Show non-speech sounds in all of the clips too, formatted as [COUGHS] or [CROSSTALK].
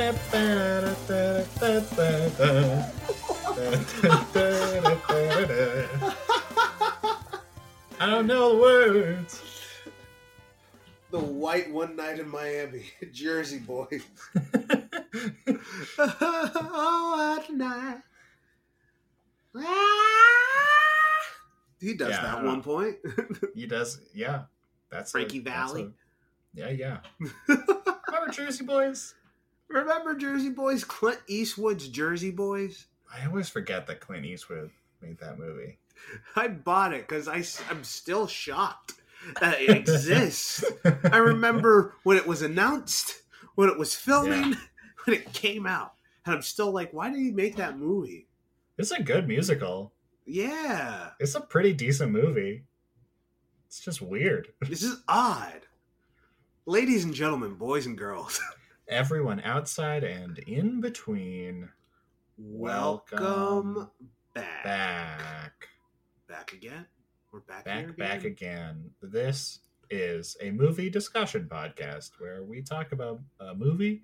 I don't know the words. The White One Night in Miami, [LAUGHS] Jersey Boy. [LAUGHS] oh, what night. Ah. He does Yeah, that at one point. [LAUGHS] he does, yeah. That's a- Frankie that's a- yeah, yeah. Remember Jersey Boys? Remember Jersey Boys? Clint Eastwood's Jersey Boys? I always forget that Clint Eastwood made that movie. I bought it because I'm still shocked that it [LAUGHS] exists. I remember when it was announced, when it was filming, [LAUGHS] when it came out. And I'm still like, why did he make that movie? It's a good musical. Yeah. It's a pretty decent movie. It's just weird. This is odd. Ladies and gentlemen, boys and girls, [LAUGHS] Everyone outside and in between. welcome back. Back. Back again? We're back Back, here back again? again. This is a movie discussion podcast where we talk about a movie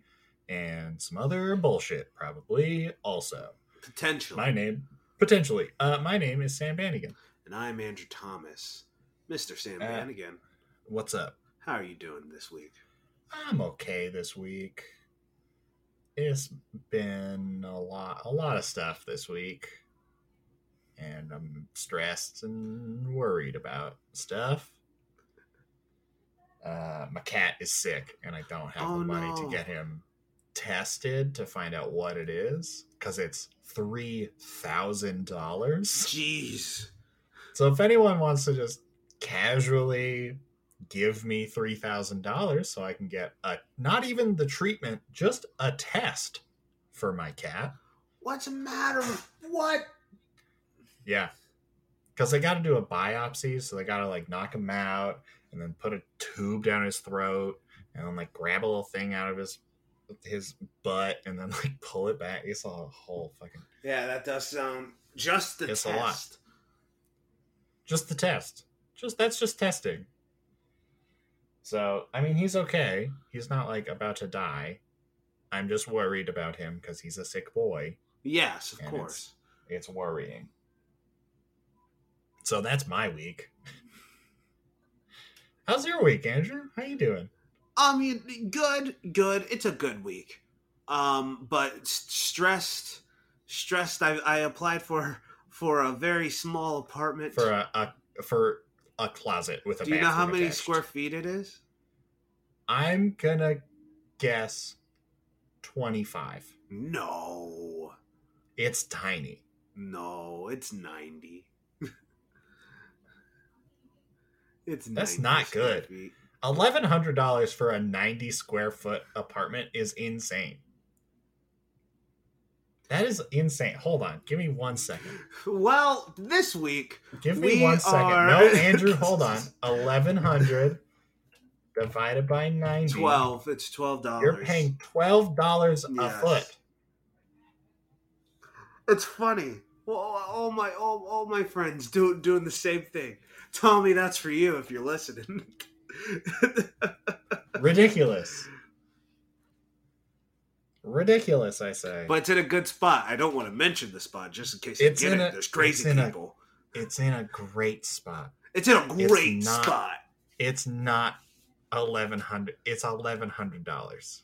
and some other bullshit, probably also. Potentially. My name, potentially. Uh, my name is Sam Bannigan. And I'm Andrew Thomas. Mr. Sam Uh, Bannigan. What's up? How are you doing this week? I'm okay this week. It's been a lot, a lot of stuff this week, and I'm stressed and worried about stuff. Uh, my cat is sick, and I don't have Oh, the money no. to get him tested to find out what it is because it's three thousand dollars. Jeez. So if anyone wants to just casually give me three thousand dollars so I can get a not even the treatment, just a test for my cat. What's the matter? What? Yeah. Cause they gotta do a biopsy, so they gotta like knock him out and then put a tube down his throat and then like grab a little thing out of his his butt and then [LAUGHS] like pull it back. It's a whole fucking Yeah, that does sound just the It's a lot. just the test. Just that's just testing. So I mean, he's okay. He's not like about to die. I'm just worried about him because he's a sick boy. Yes, of course. It's worrying. So that's my week. [LAUGHS] How's your week, Andrew? How you doing? I mean, good, good. It's a good week. Um, but stressed, stressed. I, I applied for for a very small apartment. For a, a for a closet with a Do you know how many attached. square feet it is? I'm gonna guess twenty five. No, It's tiny. no, it's ninety. [LAUGHS] it's That's not good. feet. Eleven hundred dollars for a ninety square foot apartment is insane. That is insane. Hold on, give me one second. Well, this week Give me We one second. are- No, [LAUGHS] Andrew, hold on. Eleven hundred divided by ninety. twelve. It's twelve dollars. You're paying twelve dollars a Yes. foot. It's funny. Well, all my all, all my friends do, doing the same thing. Tell me that's for you if you're listening. [LAUGHS] Ridiculous. Ridiculous, I say. but it's in a good spot. I don't want to mention the spot just in case It's you get in it. a- There's crazy it's in a- people. it's in a great spot. it's in a it's great not- spot. It's not eleven hundred. It's eleven hundred dollars.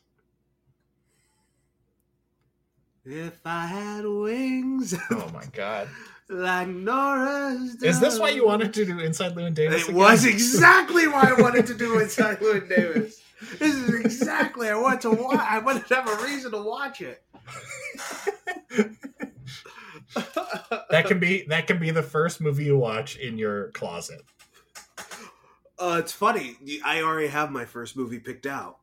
If I had wings [LAUGHS] Oh my god! like Nora's. Is this why you wanted to do Inside Llewyn Davis? It again? was exactly why I wanted to do [LAUGHS] Inside Llewyn Davis. This is exactly I want to watch. I wanted to have a reason to watch it. that can be that can be the first movie you watch in your closet. Uh, it's funny. I already have my first movie picked out.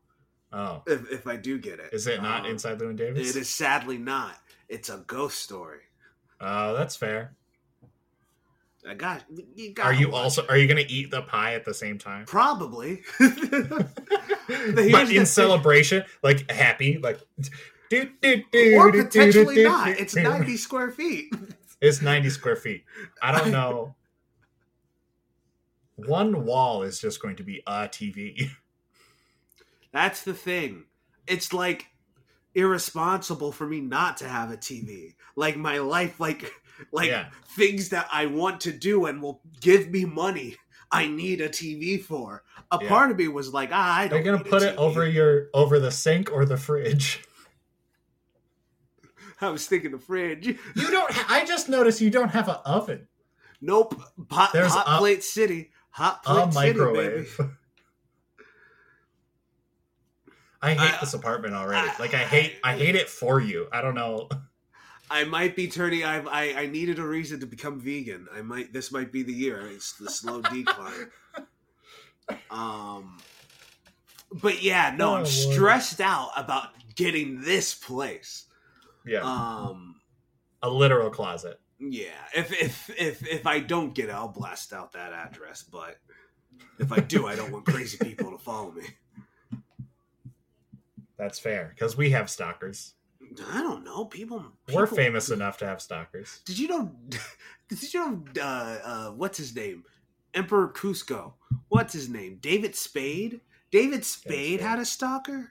Oh, If, if I do get it, is it not Um, Inside Llewyn Davis? It is sadly not. It's a ghost story. Oh, that's fair. I got. You Are you also are you going to eat the pie at the same time? probably? [LAUGHS] but in celebration, like happy, like do, do, do, or do, do, potentially do, not. It's ninety square feet. [LAUGHS] It's ninety square feet. I don't [LAUGHS] know. One wall is just going to be a TV. That's the thing. It's like irresponsible for me not to have a TV. Like my life, like [LAUGHS] like Yeah. things that I want to do and will give me money. I need a TV for. A Yeah. part of me was like, ah, I don't. you gonna a put it over your over the sink or the fridge? [LAUGHS] I was thinking the fridge. You don't. I just noticed you don't have an oven, Nope. Hot, There's hot a- plate city. Hot a plate city, baby. [LAUGHS] microwave. I hate I- this apartment already. I- like I hate. I hate it for you. I don't know. [LAUGHS] I might be turning. I, I I needed a reason to become vegan. I might. This might be the year. It's the slow [LAUGHS] decline. Um, but yeah, no, Oh, I'm Lord. stressed out about getting this place. Yeah, Um, a literal closet. yeah. If if if if I don't get it, I'll blast out that address. But if I do, I don't want crazy people to follow me. That's fair because we have stalkers. I don't know. People. We're famous enough to have stalkers. Did you know? [LAUGHS] Did you know? Uh, uh, what's his name? Emperor Kuzco. What's his name? David Spade. David Spade Spade. had a stalker.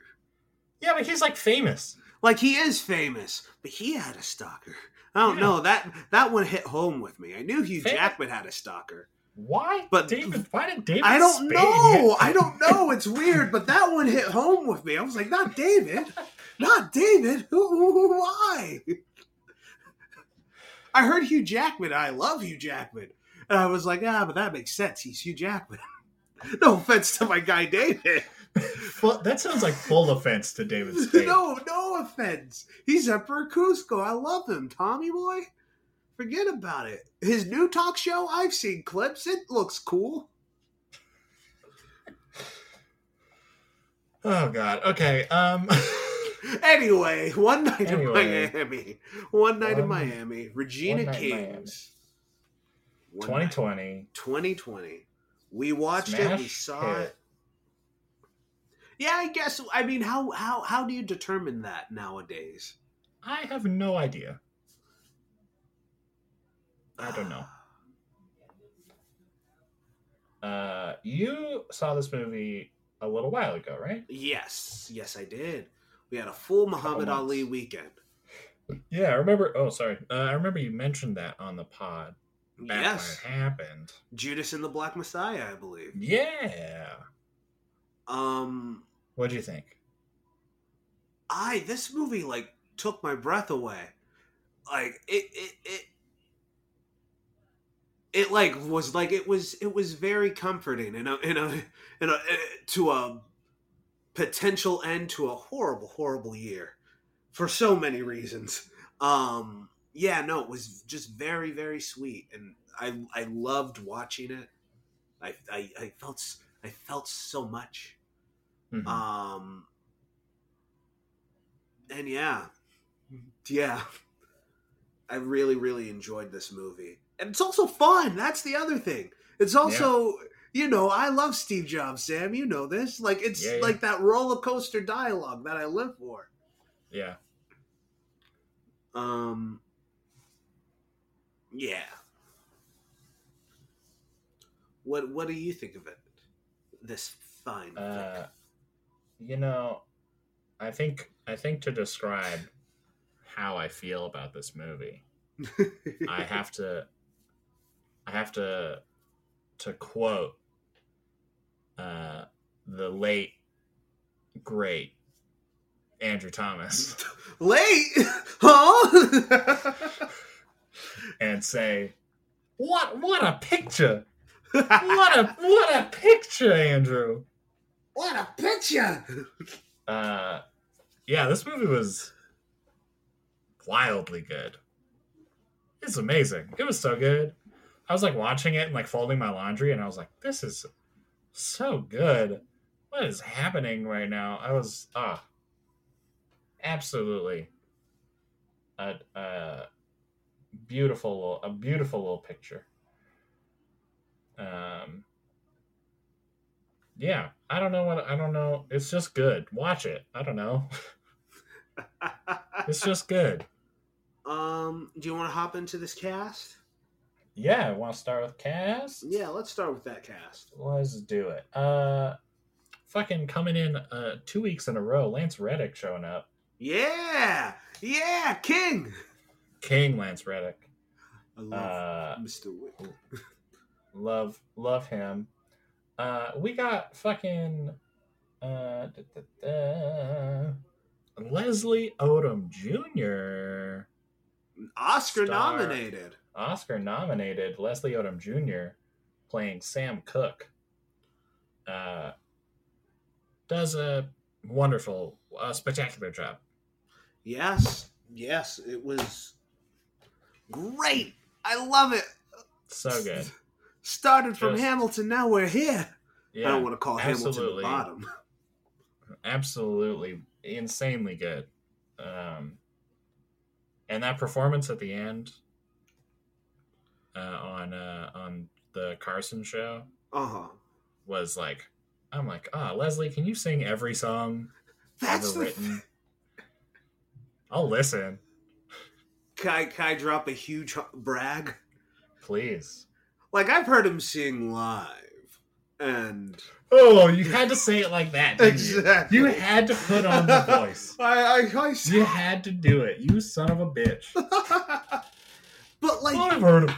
Yeah, but he's like famous. Like he is famous, but he had a stalker. I don't Yeah. know that that one hit home with me. I knew Hugh Fam- Jackman had a stalker. Why? But- David. Why did David? I don't Spade know. hit- I don't know. It's weird, but that one hit home with me. I was like, not David, not David. Who- Why? I heard Hugh Jackman. I love Hugh Jackman, and I was like, ah, but that makes sense. He's Hugh Jackman. [LAUGHS] no offense to my guy David. Well, that sounds like full offense to David Spade. [LAUGHS] no, no offense. He's Emperor Kuzco. I love him, Tommy boy. Forget about it. His new talk show, I've seen clips. It looks cool. Oh God. Okay. Um. [LAUGHS] Anyway, one night Anyway. in Miami. One night in Miami. Regina one night in night. 2020. 2020. We watched it. We saw hit. it. Yeah, I guess. I mean, how how how do you determine that nowadays? I have no idea. I don't know. Uh, you saw this movie a little while ago, right? Yes, yes, I did. We had a full Muhammad. Ali weekend. Yeah, I remember. Oh, sorry. Uh, I remember you mentioned that on the pod. Yes, when it happened. Judas and the Black Messiah, I believe. Yeah. Um, What do you think? I this movie like took my breath away. Like it it it it like was like it was it was very comforting in a in a in a eh, to a potential end to a horrible horrible year for so many reasons. Um yeah, no, it was just very very sweet and I I loved watching it. I I, I felt i felt so much. Mhm. Um, and yeah, yeah, I really, really enjoyed this movie, and it's also fun. That's the other thing. It's also, you know, I love Steve Jobs, Sam. You know this. Like it's Yeah, yeah. like that roller coaster dialogue that I live for. yeah. Um, yeah. What What do you think of it? This fine. Uh, you know, I think I think to describe how I feel about this movie. [LAUGHS] I have to I have to to quote uh, the late great Andrew Thomas [LAUGHS] Late, huh? [LAUGHS] and say, "What what a picture! What a what a picture, Andrew!" what a picture! [LAUGHS] Uh, yeah, this movie was wildly good. It's amazing. It was so good. I was like watching it and like folding my laundry, and I was like, "This is so good. What is happening right now?" I was ah, absolutely a, a beautiful, a beautiful little picture. Um, yeah, I don't know what I don't know. It's just good. Watch it. I don't know. [LAUGHS] It's just good. um, do you want to hop into this cast? Yeah, I want to start with cast. Yeah, let's start with that cast. Let's do it. Uh, fucking coming in uh, two weeks in a row. Lance Reddick showing up. Yeah, yeah, King. King Lance Reddick. I love Uh, Mr. Wick. love love him. Uh, we got fucking uh, da, da, da, Leslie Odom Jr. Oscar Star. nominated. Oscar nominated Leslie Odom Jr. playing Sam Cooke. Uh, does a wonderful, uh, spectacular job. Yes, yes, it was great. I love it. So good. [LAUGHS] Started from Just- Hamilton, now we're here. I don't want to call Hamilton the bottom. [LAUGHS] absolutely insanely good. Um, and that performance at the end uh, on uh, on the Carson show Uh huh. was like, I'm like, ah, Leslie, can you sing every song That's ever written? I'll listen, Can I, can I drop a huge brag? please. Like I've heard him sing live, and Oh, you had to say it like that. Didn't exactly. You? you had to put on the voice. [LAUGHS] I, I, I You had to do it. You son of a bitch. [LAUGHS] but like, I've heard. Heard.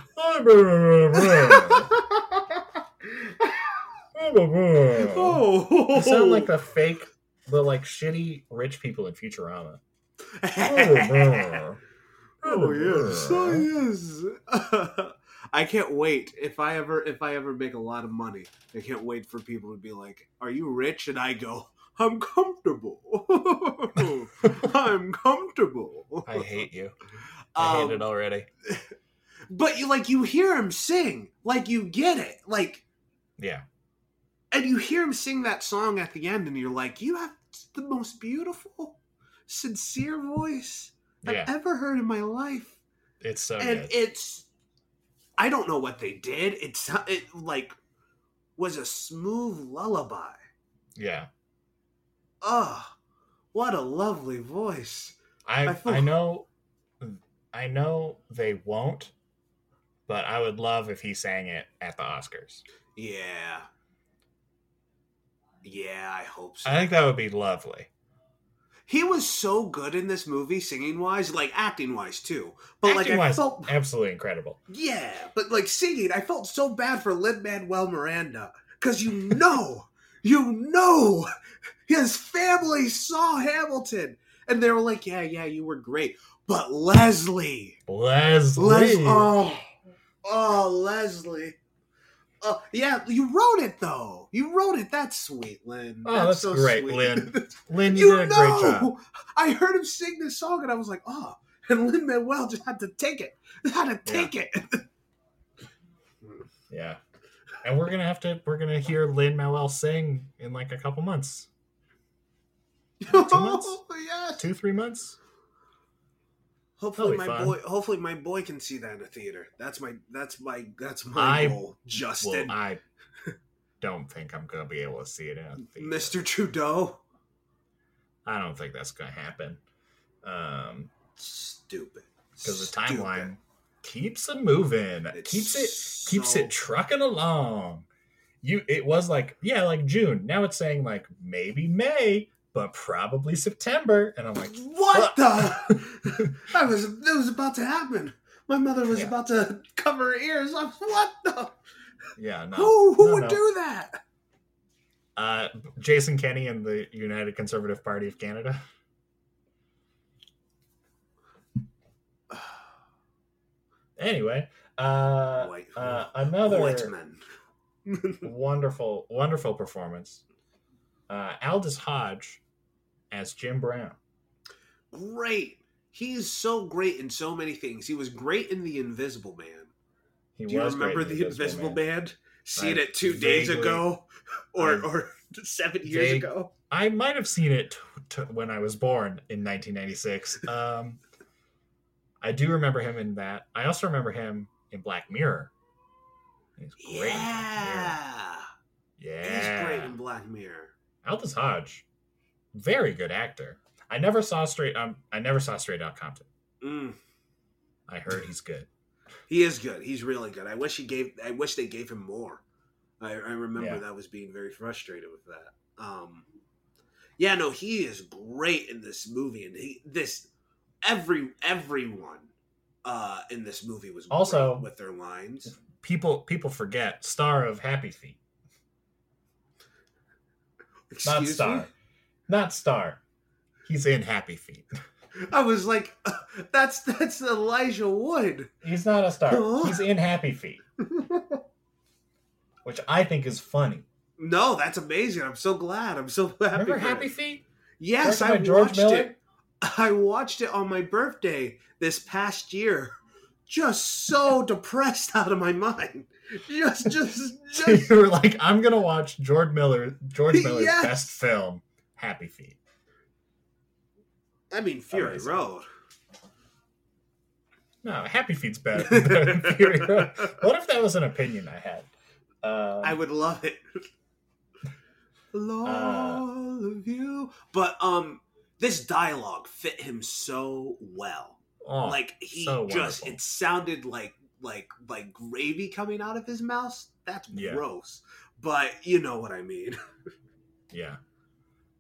Oh, You sound like the [LAUGHS] fake, the like shitty rich people in Futurama. oh yes, oh yes. [LAUGHS] I can't wait if I ever if I ever make a lot of money. I can't wait for people to be like, "Are you rich?" And I go, "I'm comfortable. [LAUGHS] I'm comfortable." I hate you. I hate Um, it already. But you like you hear him sing, like you get it, like, Yeah, and you hear him sing that song at the end, and you're like, you have the most beautiful, sincere voice yeah. I've ever heard in my life. It's so and good. it's I don't know what they did. It's it like was a smooth lullaby. Yeah, Oh, what a lovely voice. I I feel- I know, I know they won't, but I would love if he sang it at the Oscars. Yeah. Yeah, I hope so. I think that would be lovely. he was so good in this movie, singing wise, like acting wise too. But like I felt, absolutely incredible. yeah, but like singing, I felt so bad for Lin Manuel Miranda because you [LAUGHS] know, you know, his family saw Hamilton, and they were like, "Yeah, yeah, you were great." But Leslie, Leslie. Les, oh, oh, Leslie. Oh, yeah, you wrote it though. You wrote it. That's sweet, Lin. Oh, that's so great, sweet. Lin. [LAUGHS] Lin, you you, did a great know, job. I heard him sing this song and I was like, oh. And Lin Manuel just had to take it. Had to take it. [LAUGHS] Yeah. And we're gonna have to we're gonna hear Lin Manuel sing in like a couple months. [LAUGHS] Two months? Oh, yes. Two, three months? Hopefully my be boy. Hopefully my boy can see that in a theater. That's my. That's my. That's my I- goal, Well, Justin. I don't think I'm gonna be able to see it in a theater. Mr. Trudeau. I don't think that's gonna happen. Um Stupid. because the timeline keeps it moving. It's keeps it keeps it trucking along. You it was like, yeah, like June. Now it's saying like maybe May, but probably September. And I'm like, What the? [LAUGHS] I was. It was about to happen. My mother was Yeah. about to cover her ears. I'm, what the? yeah, no. who who no, would no. do that? Uh, Jason Kenney and the United Conservative Party of Canada. [SIGHS] Anyway, uh, White, uh, another white men. [LAUGHS] wonderful, wonderful performance. Uh, Aldis Hodge as Jim Brown. great. He's so great in so many things. He was great in The Invisible Man. He Do you remember The Invisible, Man? Seen I it two days ago, [LAUGHS] or I- or [LAUGHS] seven years vague- ago. I might have seen it t- t- when I was born in 1996. Um, I do remember him in that. I also remember him in Black Mirror. He's great. in Black Yeah, he's great in Black Mirror. Aldis Hodge, very good actor. I never saw straight. Um, I never saw Straight Out Compton. Mm, I heard he's good. he is good. He's really good. I wish he gave. I wish they gave him more. I, I remember Yeah. that was being very frustrated with that. Um, yeah, no, he is great in this movie, and he this every everyone uh in this movie was Also- great with their lines. People people forget star of Happy Feet, not star, me? not star. He's in Happy Feet. I was like, [LAUGHS] that's that's Elijah Wood. He's not a star. Huh? He's in Happy Feet, [LAUGHS] which I think is funny. No, that's amazing. I'm so glad. I'm so happy. Remember Happy. Feet? Yes, I George watched Miller? it. I watched it on my birthday this past year. Just so [LAUGHS] depressed out of my mind. Just, [LAUGHS] just, just. you were like, I'm gonna watch George Miller, George [LAUGHS] Miller's Yes. best film, Happy Feet. I mean, Fury Amazing. Road. No, Happy Feet's better, [LAUGHS] than Fury Road. What if that was an opinion I had? Um, I would love it. All of you, but um, this dialogue fit him so well. oh, like he so just, wonderful. it sounded like like like gravy coming out of his mouth. That's Yeah. gross, but you know what I mean. [LAUGHS] yeah.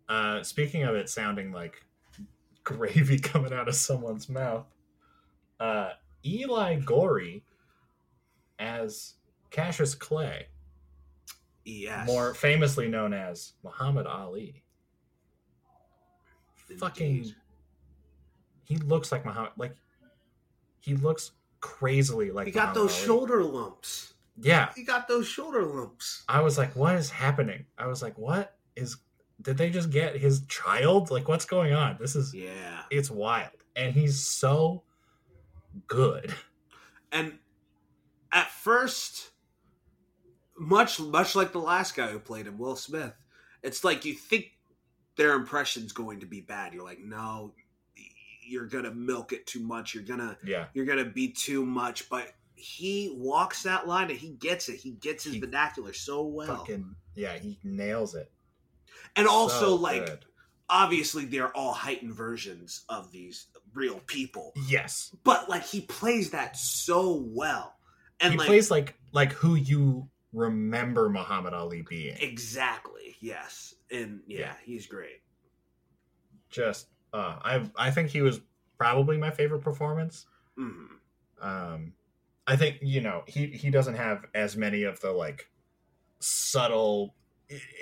Uh, speaking of it sounding like [LAUGHS] gravy coming out of someone's mouth, uh, Eli Goree as Cassius Clay, Yes, more famously known as Muhammad Ali. Indeed. fucking- He looks like Muhammad. Like he looks crazily like He got those shoulder lumps. Yeah, He got those shoulder lumps. I was like, what is happening? I was like, what is? Did they just get his child? Like, what's going on? This is Yeah, it's wild, and he's so good. and at first, much much like the last guy who played him, Will Smith, it's like you think their impression's going to be bad. You're like, no, you're gonna milk it too much. You're gonna Yeah, you're gonna be too much. But he walks that line and he gets it. He gets his He vernacular so well. fucking yeah, he nails it. and also, So like, good. obviously, they're all heightened versions of these real people. yes, But like, he plays that so well, and he like, plays like like who you remember Muhammad Ali being. exactly, yes, and yeah, Yeah. he's great. Just, uh, I I think he was probably my favorite performance. hmm um i think you know he he doesn't have as many of the like subtle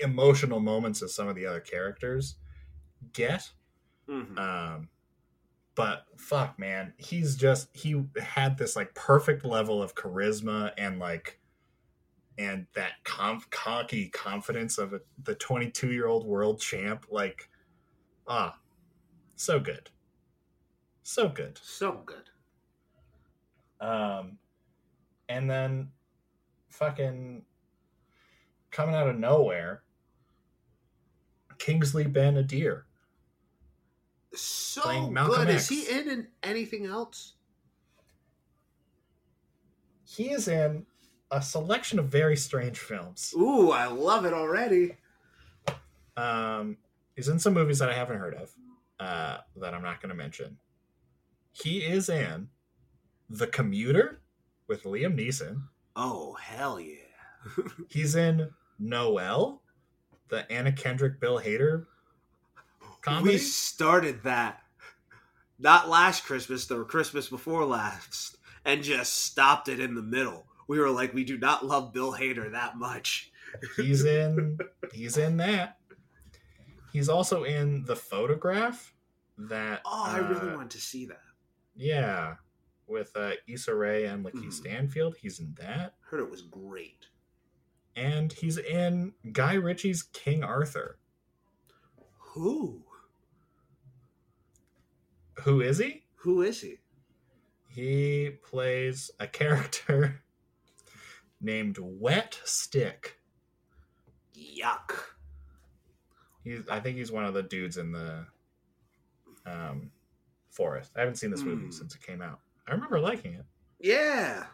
emotional moments as some of the other characters get. Hmm um but fuck man he's just he had this like perfect level of charisma and like and that conf- cocky confidence of a, the 22 year old world champ like ah so good so good so good. um, and then fucking coming out of nowhere, Kingsley Ben Adir. So good. X. Is he in, in anything else? He is in a selection of very strange films. Ooh, I love it already. Um, he's in some movies that I haven't heard of, uh, that I'm not going to mention. He is in The Commuter with Liam Neeson. Oh hell yeah! [LAUGHS] He's in Noelle, the Anna Kendrick Bill Hader comedy. We started that not last Christmas, the Christmas before last, and just stopped it in the middle. We were like, we do not love Bill Hader that much. he's in [LAUGHS] he's in that he's also in the photograph that Oh, I really uh, want to see that. yeah with uh Issa Rae and Lakeith Mhm. Stanfield he's in that Heard it was great. and he's in Guy Ritchie's King Arthur Who? who is he Who is he? he plays a character [LAUGHS] named Wet Stick Yuck. He's I think he's one of the dudes in the um forest I haven't seen this movie Hmm. since it came out I remember liking it Yeah.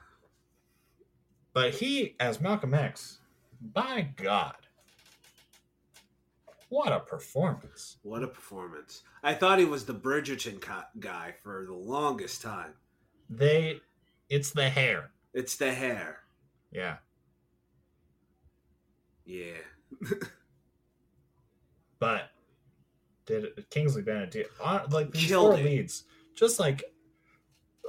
But he, as Malcolm X, by God, what a performance! What a performance. I thought he was the Bridgerton co- guy for the longest time. They, it's the hair. It's the hair. Yeah, Yeah. [LAUGHS] but did Kingsley Ben Adir do uh, like these Killed four it. leads? Just like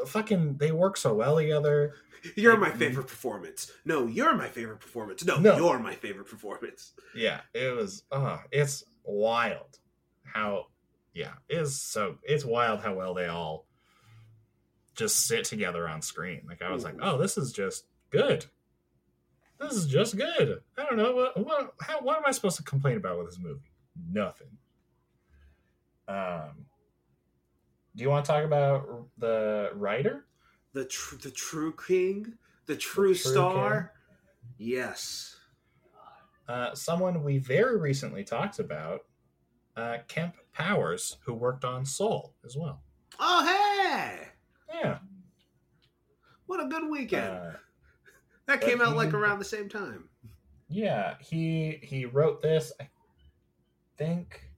fucking, they work so well together. You're my favorite performance. No, you're my favorite performance. No, No. you're my favorite performance. Yeah, it was. Uh, it's wild how. Yeah, it is so. It's wild how well they all just sit together on screen. Like I was like, oh, this is just good. This is just good. I don't know what what how, what am I supposed to complain about with this movie? Nothing. Um, do you want to talk about the writer? The tr- the true king, the true, true star. Yes. Uh, someone we very recently talked about, uh, Kemp Powers, who worked on Soul as well. Oh hey, Yeah. what a good weekend. Uh, that came out like around the same time. yeah, he he wrote this. I think.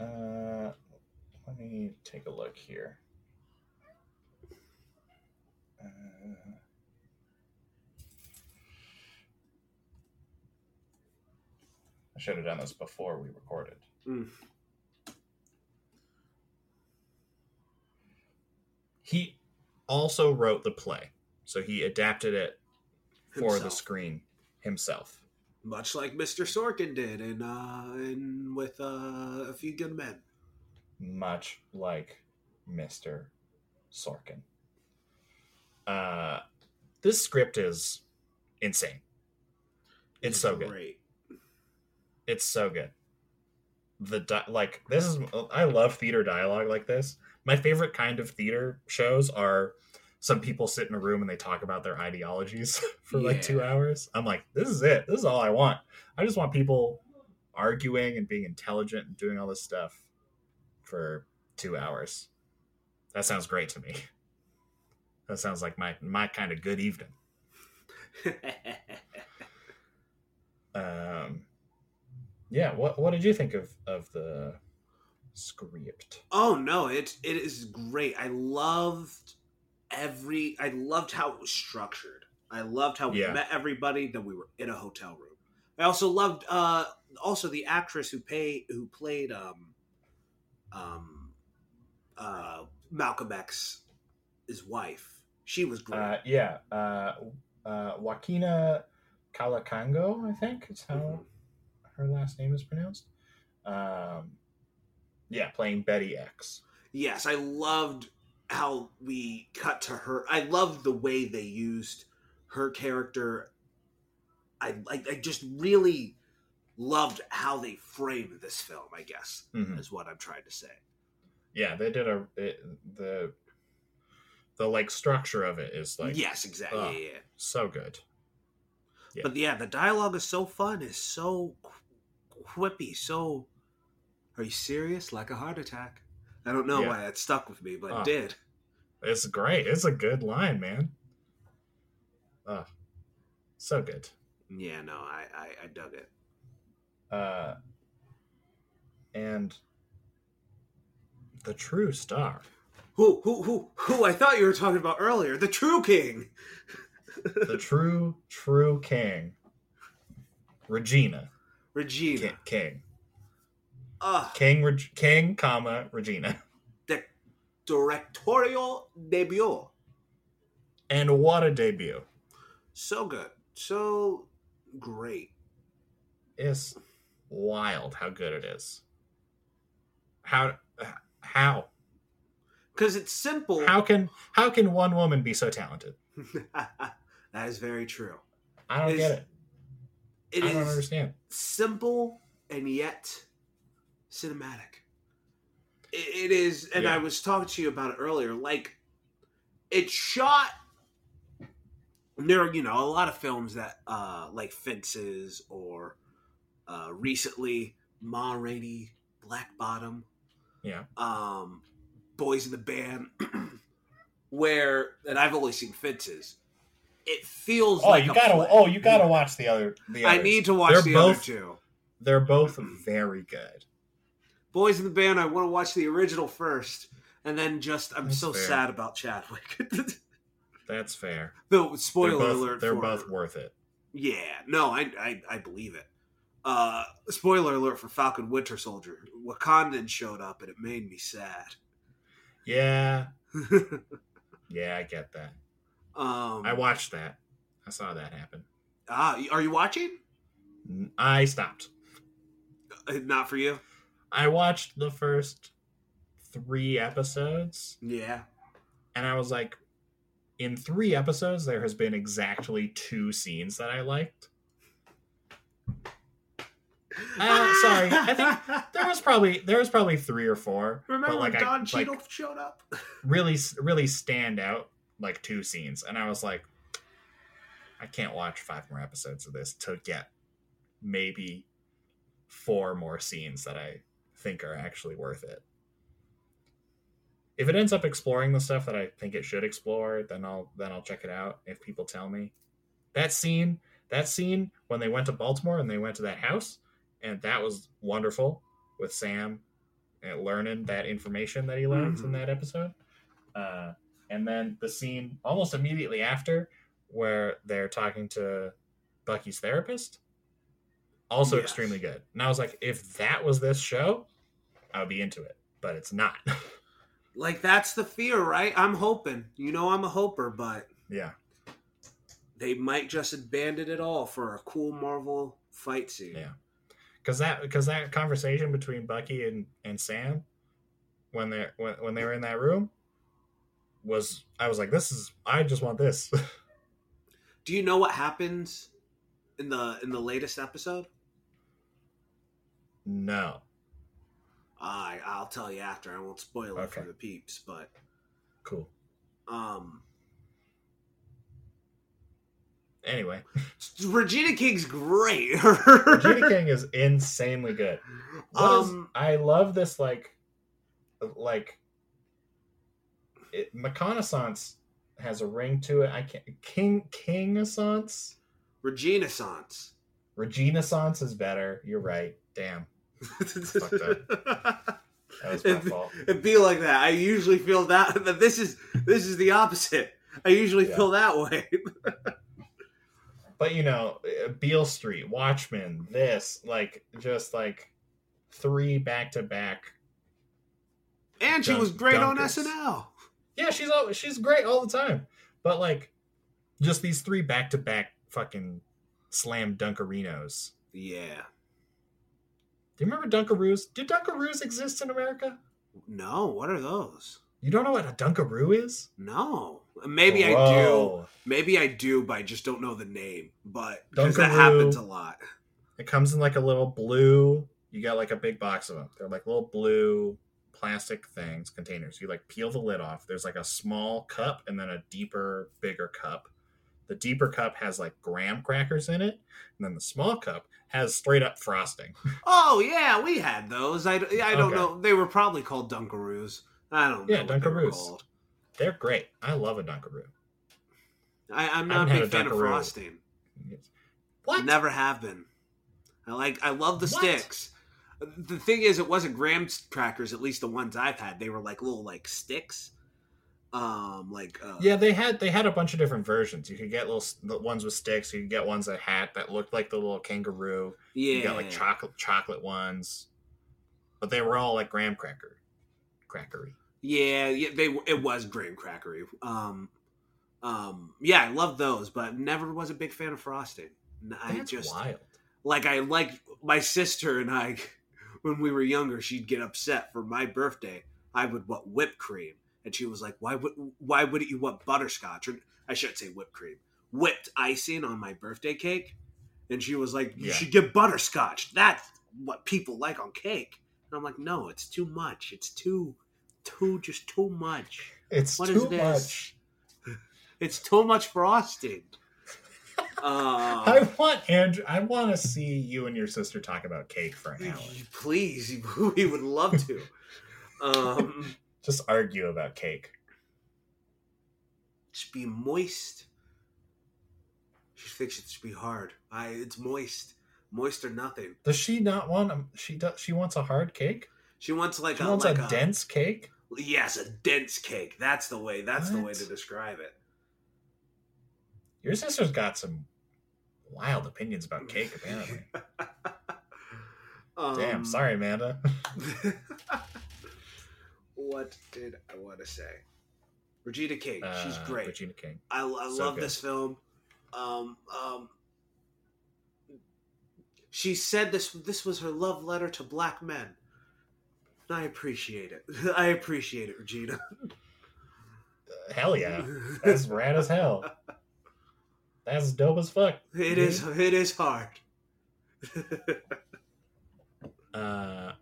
Uh, let me take a look here. Uh, I should have done this before we recorded. Mm. He also wrote the play, so he adapted it for the screen himself. Much like Mr. Sorkin did in uh in with uh, a few good men. much like Mr. Sorkin. Uh, this script is insane. It's so good. Great. It's so good. The di- like this is I love theater dialogue like this. My favorite kind of theater shows are some people sit in a room and they talk about their ideologies [LAUGHS] for like 2 hours. I'm like, this is it. This is all I want. I just want people arguing and being intelligent and doing all this stuff for 2 hours. That sounds great to me. That sounds like my my kind of good evening. Um, yeah. What What did you think of of the script? oh no, it it is great. I loved every. I loved how it was structured. I loved how we Yeah. met everybody. That we were in a hotel room. I also loved uh also the actress who pay who played um um uh Malcolm X his wife. She was great. Uh, yeah. Uh, uh, Joaquina Kalukango, I think is how Mhm. her last name is pronounced. Um, yeah, playing Betty X. Yes, I loved how we cut to her. I love the way they used her character. I I, I just really loved how they framed this film. I guess Mhm. is what I'm trying to say. Yeah, they did a it, the the like structure of it is like yes, exactly. oh. yeah, yeah. so good. Yeah. But yeah, the dialogue is so fun. It's so quippy. So, are you serious? Like a heart attack. I don't know Yeah. why it stuck with me, but Oh. it did. It's great. It's a good line, man. Oh, so good. Yeah, no, I I, I dug it. Uh, and the true star. Who who who who? I thought you were talking about earlier. The True King. the true true king regina Regina. King Ah, king Reg- king comma regina the directorial debut. and what a debut So good. So great. it's wild how good it is how how Because it's simple. how can how can one woman be so talented [LAUGHS] that is very true. i don't get it It i don't understand simple and yet cinematic. It, it is, and Yeah. I was talking to you about it earlier. Like, it's shot. There are, you know, a lot of films that, uh, like Fences or uh, recently Ma Rainey, Black Bottom, yeah um, Boys in the Band, [CLEARS THROAT] where, and I've only seen Fences. It feels oh like you gotta play. oh you gotta watch the other the I need to watch They're the both- other two. they're both [CLEARS THROAT] very good Boys in the Band, I want to watch the original first, and then just I'm That's so fair. sad about Chadwick. [LAUGHS] that's fair Though they're spoiler both, alert, they're both worth it Yeah, no, I, I I believe it. Uh, spoiler alert for Falcon Winter Soldier. Wakandan showed up and it made me sad. Yeah, [LAUGHS] yeah, I get that. um, I watched that. I saw that happen. Ah, are you watching? I stopped. Uh, Not for you. I watched the first three episodes, Yeah. and I was like, in three episodes, there has been exactly two scenes that I liked. [LAUGHS] Uh, sorry, I think There was probably there was probably three or four. Remember but like when I Don like, Cheadle showed up? [LAUGHS] really really stand out like two scenes, and I was like, I can't watch five more episodes of this to get maybe four more scenes that I think are actually worth it. If it ends up exploring the stuff that I think it should explore, then I'll then I'll check it out if people tell me. That scene, that scene when they went to Baltimore and they went to that house, and that was wonderful with Sam and learning that information that he learns in Mhm. that episode. Uh, and then the scene almost immediately after where they're talking to Bucky's therapist, also Yes. extremely good. And I was like, if that was this show, I would be into it, but it's not. [LAUGHS] Like that's the fear, right? I'm hoping. You know, I'm a hoper, but yeah, they might just abandon it all for a cool Marvel fight scene. Yeah. because that because that conversation between Bucky and and Sam when they when when they were in that room was I was like, this is I just want this. [LAUGHS] Do you know what happens in the in the latest episode? No, I I'll tell you after. I won't spoil it for the peeps, but cool. um, Anyway, [LAUGHS] Regina King's great. [LAUGHS] Regina [LAUGHS] King is insanely good. What is- Um, I love this like like it, McConaissance has a ring to it. I can't King Kingaissance? Regina Sans. Reginaissance is better. You're right. Damn. [LAUGHS] That was my It'd be- fault. It'd be like that. I usually feel that, but this is this is the opposite. I usually Yeah. feel that way. [LAUGHS] But you know, uh, Beale Street, Watchmen, this, like just like three back to back. And she Dunk- was great on. SNL. Yeah, she's all, she's great all the time. But like just these three back to back fucking slam dunkerinos. Yeah. Do you remember Dunkaroos? Do Dunkaroos exist in America? No, what are those? You don't know what a Dunkaroo is? No. Maybe I do. Maybe I do, but I just don't know the name. But because that happens a lot. It comes in like a little blue. You got like a big box of them. They're like little blue plastic things, containers. You like peel the lid off. There's like a small cup and then a deeper, bigger cup. The deeper cup has like graham crackers in it, and then the small cup has straight up frosting. [LAUGHS] Oh yeah, we had those. I, I don't Okay. know. They were probably called Dunkaroos. I don't know. Yeah, they Dunkaroos. called. They're great. I love a Dunkaroo. I, I'm not a big fan of frosting. What? Never have been. I like. I love the What? sticks. The thing is, it wasn't graham crackers. At least the ones I've had, they were like little like sticks. Um, like uh, Yeah, they had they had a bunch of different versions. You could get little the ones with sticks. You could get ones that had that looked like the little kangaroo. yeah. You got like chocolate chocolate ones, but they were all like graham cracker, crackery. Yeah, yeah, they it was graham crackery. Um, um, yeah, I love those, but never was a big fan of frosting. I That's just wild. like I like my sister and I [LAUGHS] when we were younger. She'd get upset for my birthday. I would want whipped cream, and she was like, "Why would why wouldn't you want butterscotch?" Or I should say whipped cream, whipped icing on my birthday cake. And she was like, "You Yeah. should get butterscotch. That's what people like on cake." And I'm like, "No, it's too much. It's too, too, just too much." It's What is too this? much. [LAUGHS] It's too much frosting. [LAUGHS] Uh, I want Andrew. I want to see you and your sister talk about cake for an hour. please, [LAUGHS] we would love to. Um, Just argue about cake. just be moist. She thinks it should be hard. I, it's moist, moist or nothing. Does she not want? A, she does. She wants a hard cake. She wants like She a wants like a, dense cake. Yes, a dense cake. That's the way. That's the way to describe it. Your sister's got some wild opinions about cake. [LAUGHS] Apparently, [LAUGHS] Um, Damn, sorry, Amanda. [LAUGHS] what did I want to say? Regina King, she's Uh, great. Regina King. I, I So love good. this film. Um, um, she said this this was her love letter to black men. And I appreciate it. [LAUGHS] I appreciate it, Regina. Hell yeah, [LAUGHS] that's rad as hell. That's dope as fuck. It is it is hard. [LAUGHS] uh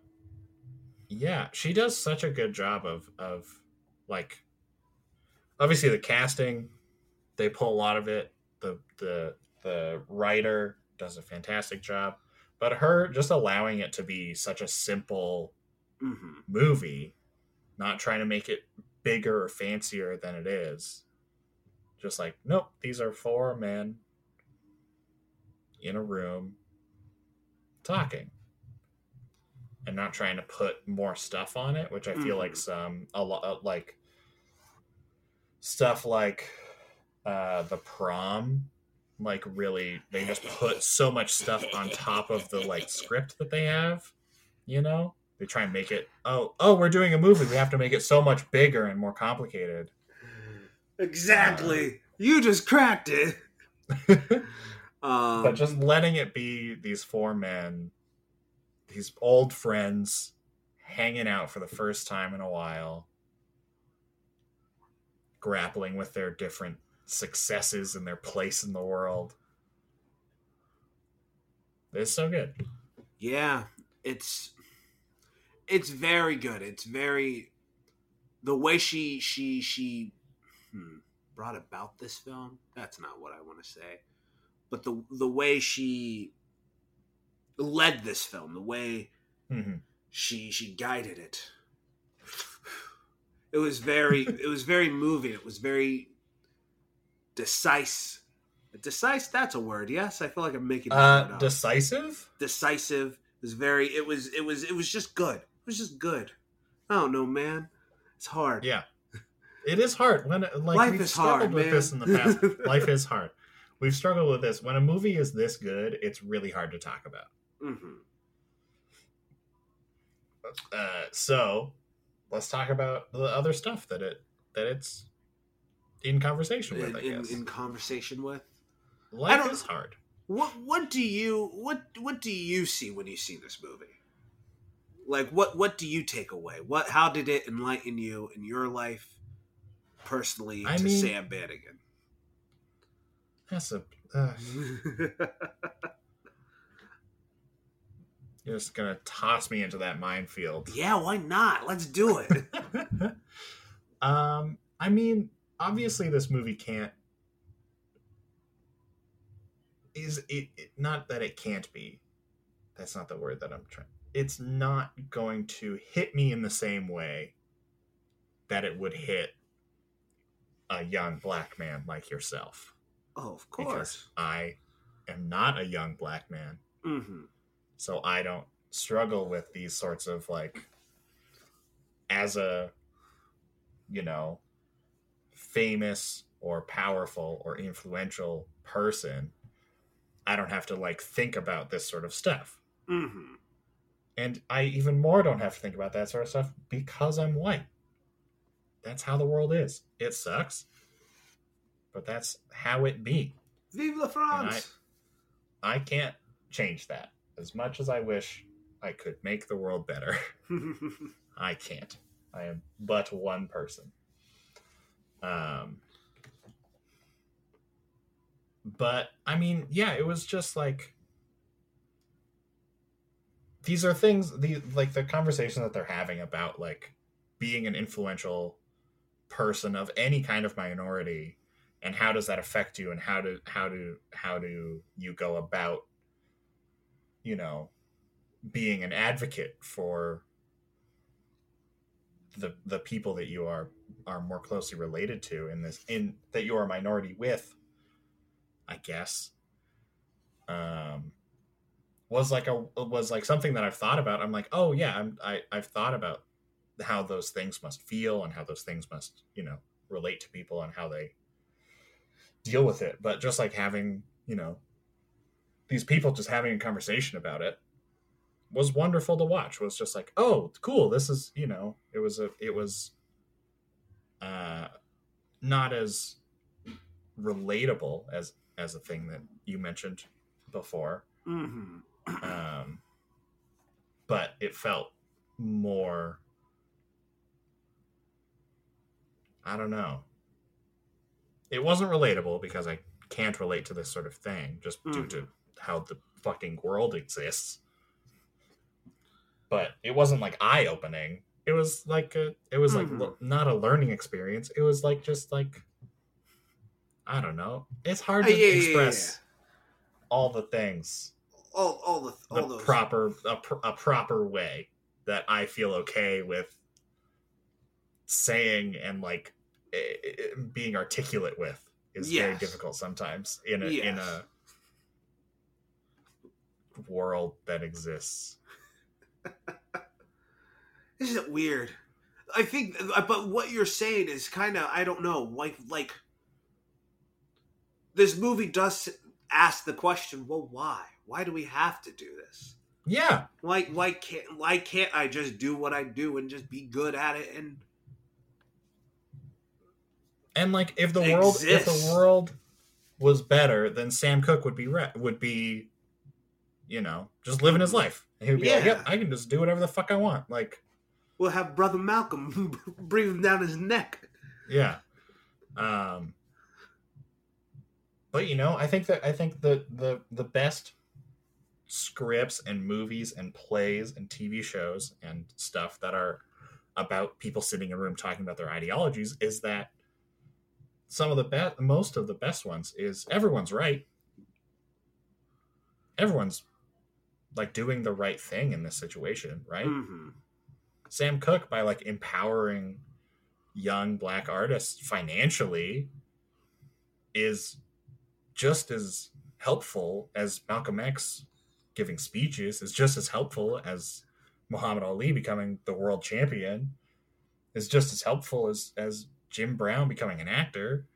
yeah she does such a good job of of like obviously the casting they pull a lot of it. The the the writer does a fantastic job but her just allowing it to be such a simple hmm movie not trying to make it bigger or fancier than it is just like nope these are four men in a room talking and not trying to put more stuff on it which i feel like Mhm. some a lot like stuff like uh the prom like really they just put so much stuff on top of the like script that they have you know they try and make it oh oh we're doing a movie we have to make it so much bigger and more complicated Exactly. you just cracked it. [LAUGHS] Um, but just letting it be these four men these old friends hanging out for the first time in a while grappling with their different successes and their place in the world it's so good Yeah, it's it's very good. It's very the way she she she hmm, brought about this film. That's not what I want to say, but the the way she led this film, the way Mhm. she she guided it. It was very [LAUGHS] it was very moving. It was very decisive. Decisive. That's a word. Yes, I feel like I'm making uh decisive decisive. It was very. It was. It was. It was just good. It was just good. I don't know, man. It's hard. yeah it is hard when like Life we've is struggled hard, with man. this in the past [LAUGHS] life is hard we've struggled with this when a movie is this good it's really hard to talk about hmm uh, so let's talk about the other stuff that it that it's in conversation with. In, I guess in conversation with life don't- is hard. what? What do you what What do you see when you see this movie? Like what? What do you take away? What? How did it enlighten you in your life, personally, I to mean- Sam Bannigan? That's a. Uh, [LAUGHS] you're just gonna toss me into that minefield. yeah, why not? Let's do it. [LAUGHS] [LAUGHS] um, I mean, obviously, this movie can't. Is it, it not that it can't be? That's not the word that I'm trying. It's not going to hit me in the same way that it would hit a young black man like yourself. oh, of Because course. I am not a young black man hmm so i don't struggle with these sorts of like as a you know famous or powerful or influential person i don't have to like think about this sort of stuff. Hmm and i even more don't have to think about that sort of stuff because i'm white. That's how the world is. It sucks but that's how it be. Vive la France! i can't change that as much as i wish i could make the world better [LAUGHS] I can't. I am but one person. Um but I mean, yeah, it was just like these are things the like the conversation that they're having about like being an influential person of any kind of minority and how does that affect you and how do how do how do you go about you know being an advocate for the the people that you are are more closely related to in this in that you are a minority with i guess. Um was like a was like something that i've thought about. I'm like oh yeah i'm I, i've thought about how those things must feel and how those things must you know relate to people and how they deal with it. But just like having you know these people just having a conversation about it was wonderful to watch. Was just like, oh, cool. This is you know, it was a it was uh not as relatable as as a thing that you mentioned before. hmm [CLEARS THROAT] Um, but it felt more. I don't know. It wasn't relatable because I can't relate to this sort of thing just due Mhm. to how the fucking world exists. But it wasn't like eye opening. It was like a, it was like Mhm. lo- not a learning experience. It was like just like I don't know. It's hard Uh, to yeah, yeah, yeah, express all the things All, all the, all the those. proper a, pr- a proper way that I feel okay with saying and like eh, eh, being articulate with is very difficult sometimes in a in a world that exists. [LAUGHS] Isn't it weird? I think, uh, but what you're saying is kind of, I don't know, like, like this movie does ask the question, well, why? Why do we have to do this? Yeah, Why, why can't, why can't I just do what I do and just be good at it? And and like if the world if the world was better, then Sam Cooke would be re- would be, you know, just living his life. And he would be like, "Yep, I can just do whatever the fuck I want." Like, we'll have brother Malcolm [LAUGHS] breathing down his neck. Yeah. Um but you know, I think that I think the the the best scripts and movies and plays and TV shows and stuff that are about people sitting in a room talking about their ideologies is that some of the best most of the best ones is everyone's right. Everyone's like doing the right thing in this situation, right? hmm Sam Cooke by like empowering young black artists financially is just as helpful as Malcolm X giving speeches is just as helpful as Muhammad Ali becoming the world champion is just as helpful as as Jim Brown becoming an actor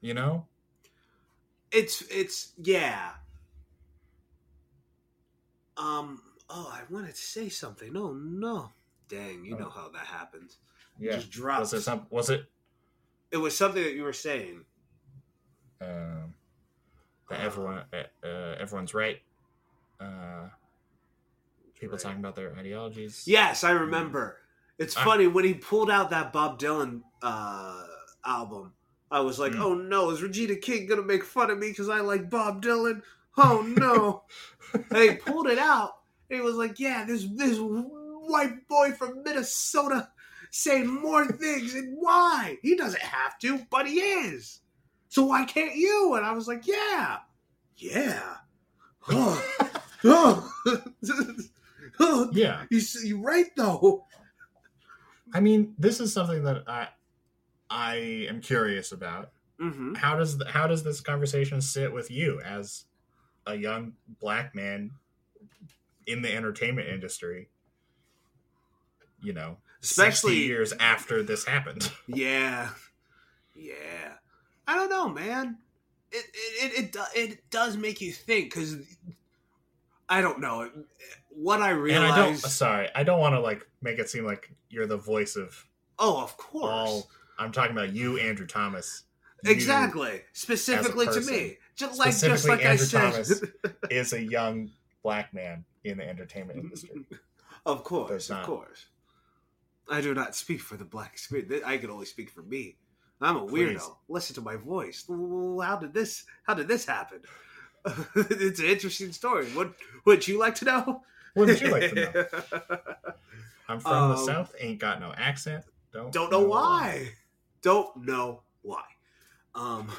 you know It's, it's, yeah. Um, oh, I wanted to say something. Oh, no. Dang, you Oh. know how that happens. yeah Just drops. was it some was it It was something that you were saying. um that everyone uh, uh, everyone's right uh people Right. talking about their ideologies Yes, I remember. It's I- funny when he pulled out that Bob Dylan uh, album. I was like, Mm. "Oh no, is Regina King gonna make fun of me because I like Bob Dylan?" Oh no! and he pulled it out, and he was like, "Yeah, this this white boy from Minnesota saying more things, and why? He doesn't have to, but he is. So why can't you?" And I was like, "Yeah, yeah." Oh, oh. oh yeah you you're right though. i mean this is something that i i am curious about Mm-hmm. how does the, how does this conversation sit with you as a young black man in the entertainment industry you know Especially- 60 years after this happened. [LAUGHS] Yeah, yeah. I don't know, man. It it it it, it does make you think because I don't know. What I and i don't sorry i don't want to like make it seem like you're the voice of oh, of course, all i'm talking about you andrew thomas exactly, specifically to me, just like just Specifically like I Andrew said. Thomas. [LAUGHS] is a young black man in the entertainment industry [LAUGHS] of course, of course. I do not speak for the black experience. I can only speak for me. I'm a weirdo. Listen to my voice. How did this? How did this happen? [LAUGHS] it's an interesting story. What would you like to know? what would you like to know i'm from the Um, south ain't got no accent don't Don't know why. Don't know why. Um.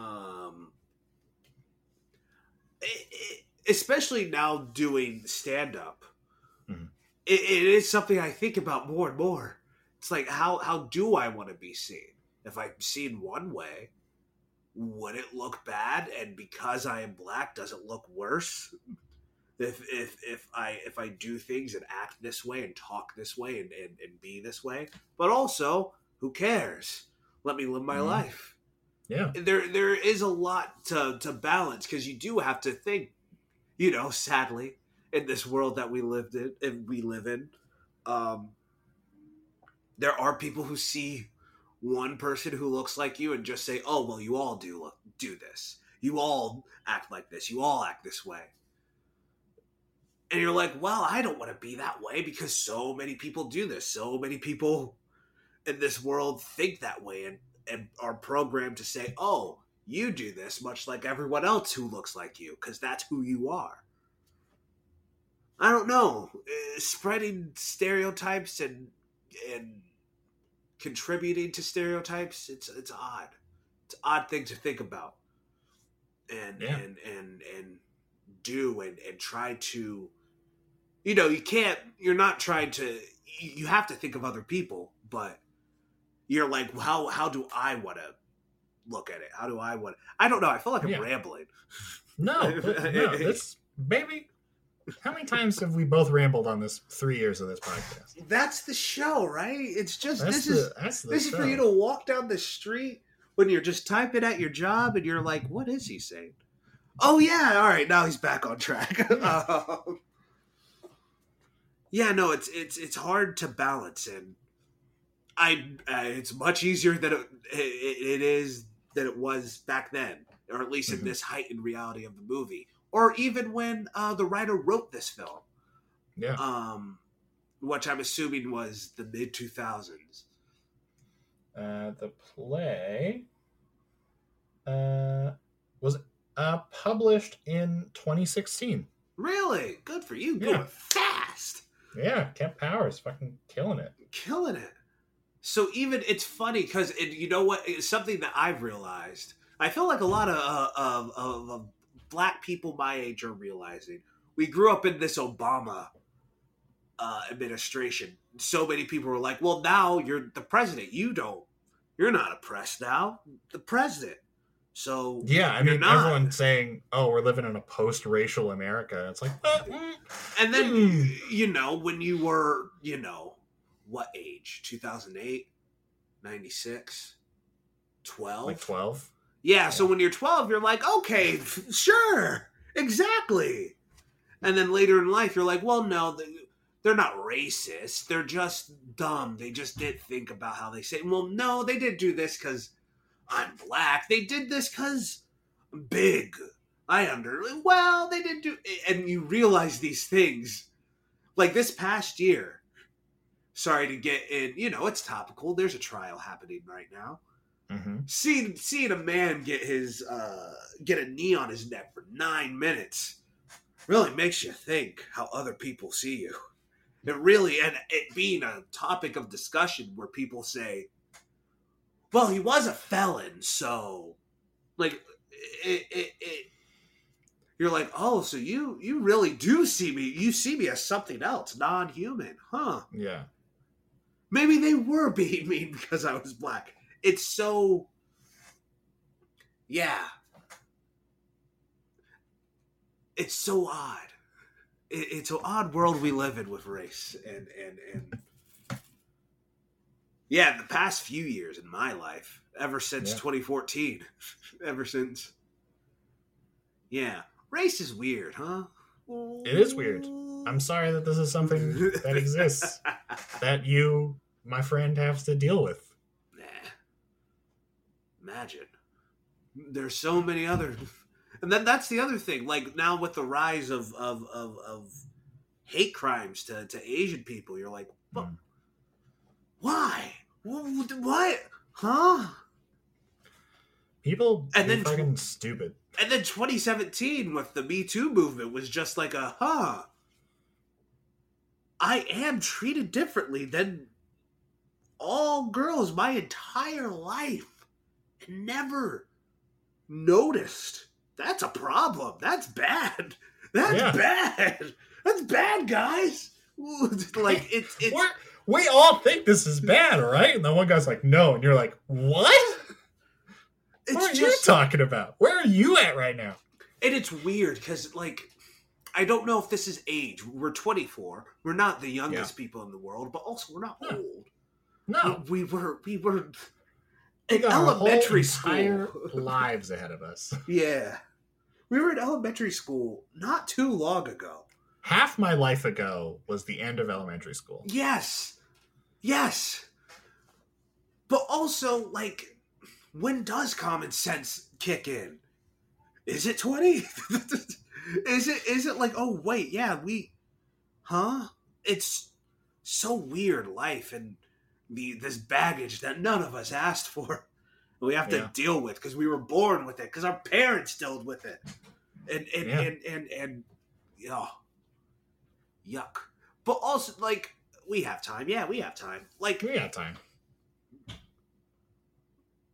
Um. it- it- especially now doing stand up, Mhm. it, it is something I think about more and more. It's like how how do I want to be seen? If I'm seen one way, would it look bad? And because I am black, does it look worse? If if if I if I do things and act this way and talk this way and, and, and be this way, but also who cares? Let me live my Mhm. life yeah there there is a lot to to balance because you do have to think you know, sadly, in this world that we lived in, and we live in, um, there are people who see one person who looks like you and just say, "Oh, well, you all do look, do this. You all act like this. You all act this way." And you're like, "Well, I don't want to be that way because so many people do this. So many people in this world think that way and and are programmed to say, "Oh, you do this much like everyone else who looks like you because that's who you are." I don't know. Uh, spreading stereotypes and and contributing to stereotypes, it's it's odd. It's an odd thing to think about. And Yeah. and and and do and and try to you know, you can't you're not trying to you have to think of other people, but you're like how how do I want to look at it? How do I want I don't know. I feel like I'm Yeah. rambling. No, [LAUGHS] no, this baby. How many times have we both rambled on this three years of this podcast? That's the show, right? It's just That's this the is This is for you to walk down the street when you're just typing at your job and you're like, what is he saying? Oh, yeah. All right. Now he's back on track. [LAUGHS] [LAUGHS] Um, yeah, no, it's it's it's hard to balance, and I uh, it's much easier than it, it, it is than it was back then, or at least Mhm. in this heightened reality of the movie, or even when uh, the writer wrote this film, Yeah, um, which I'm assuming was the mid two thousands. uh, the play uh, was uh, published in 2016. Really? Good for you. Yeah. Going fast. Yeah, Kemp Powers fucking killing it. Killing it. So even it's funny because you know what? It's something that I've realized. I feel like a lot of, uh, of, of, of black people my age are realizing. We grew up in this Obama uh, administration. So many people were like, "Well, now you're the president. You don't. You're not oppressed now. The president." So Yeah, I mean, not. everyone's saying, "Oh, we're living in a post-racial America." It's like, And then, Hmm. you know, when you were, you know, what age? 2008, 96, 12? like 12. yeah, so when you're 12, you're like, okay, sure, exactly. And then later in life, you're like, well, no, they- they're not racist. They're just dumb. They just didn't think about how they say, well, no, they did do this because I'm black. They did this because I'm big. I under well, they didn't do, and you realize these things, like this past year. Sorry to get in, you know, it's topical. There's a trial happening right now. hmm Seeing seeing a man get his uh, get a knee on his neck for nine minutes really makes you think how other people see you. It really, and it being a topic of discussion where people say, "Well, he was a felon, so," like, it, it, it you're like, "Oh, so you you really do see me? You see me as something else, non-human, huh?" Yeah, Maybe they were [LAUGHS] being mean because I was black. It's so, yeah. It's so odd. It, it's an odd world we live in with race, and and and yeah. The past few years in my life, ever since Yeah. 2014, [LAUGHS] ever since, yeah, race is weird, huh? It is weird. I'm sorry that this is something that exists that you, my friend, has to deal with. Nah. Imagine. There's so many other and then that's the other thing. Like now with the rise of of of, of hate crimes to, to Asian people, you're like, "But Mm. why? Wh- What? Huh? People And then fucking stupid. And then 2017 with the Me Too movement was just like a huh. I am treated differently than all girls my entire life and never noticed. That's a problem. That's bad. [LAUGHS] That's Yeah. bad. That's bad, guys. [LAUGHS] like it's it's We're, we all think this is bad, right? And the one guy's like, "No," and you're like, "What? what are it's you talking about? Where are you at right now?" And it's weird because, like, I don't know if this is age. We're 24. We're not the youngest people in the world, but also we're not No. old. No, We were, we were in got our whole elementary school. [LAUGHS] lives ahead of us. yeah. We were in elementary school not too long ago. Half my life ago was the end of elementary school. Yes. Yes. But also, like, when does common sense kick in? Is it 20? [LAUGHS] is it is it like, oh wait, yeah, we huh? It's so weird life and the this baggage that none of us asked for. We have to Yeah. deal with because we were born with it, because our parents dealt with it. And and Yeah. and and, and oh, yuck. But also like we have time. Yeah, we have time. Like We have time.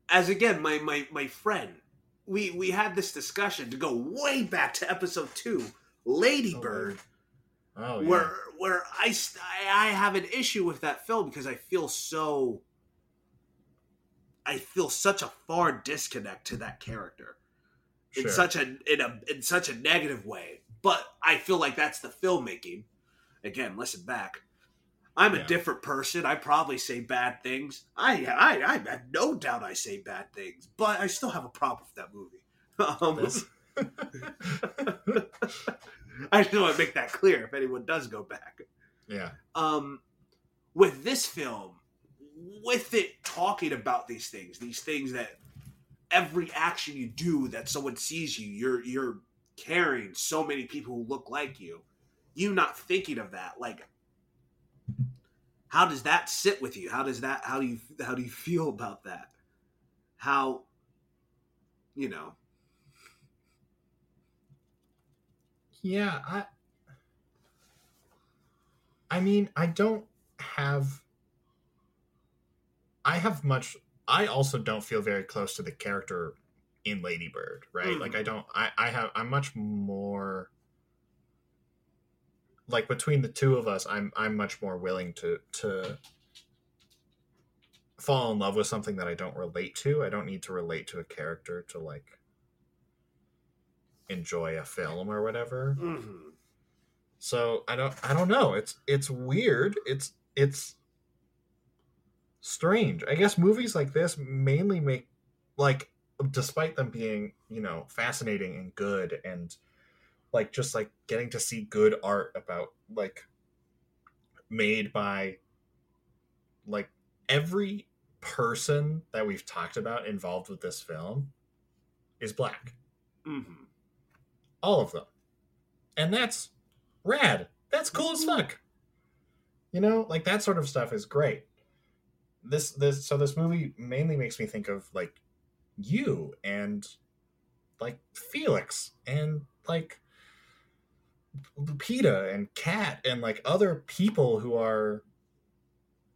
as again my my my friend we we had this discussion to go way back to episode two ladybird Oh yeah. where where I, I have an issue with that film because i feel so i feel such a far disconnect to that character. In Sure. such a in a in such a negative way. But i feel like that's the filmmaking. Again listen back. I'm a different person. I probably say bad things. I, I i have no doubt i say bad things but i still have a problem with that movie. [LAUGHS] Um, [LAUGHS] [LAUGHS] [LAUGHS] i just want to make that clear if anyone does go back yeah. um, with this film, with it talking about these things, these things that every action you do that someone sees you, you're you're carrying so many people who look like you. You not thinking of that, like how does that sit with you? How does that how do you how do you feel about that? How you know, Yeah, I I mean, I don't have I have much I also don't feel very close to the character in Ladybird, right? Mhm. Like I don't I I have I'm much more like between the two of us, I'm I'm much more willing to to fall in love with something that I don't relate to. I don't need to relate to a character to like enjoy a film or whatever. mhm. So I don't I don't know. It's it's weird. It's it's strange. I guess movies like this mainly make like despite them being, you know, fascinating and good and like just like getting to see good art about like made by like every person that we've talked about involved with this film is black Mhm. All of them. And that's rad. That's cool as fuck. You know like that sort of stuff is great. This this so this movie mainly makes me think of like you and like felix and like lupita and kat and like other people who are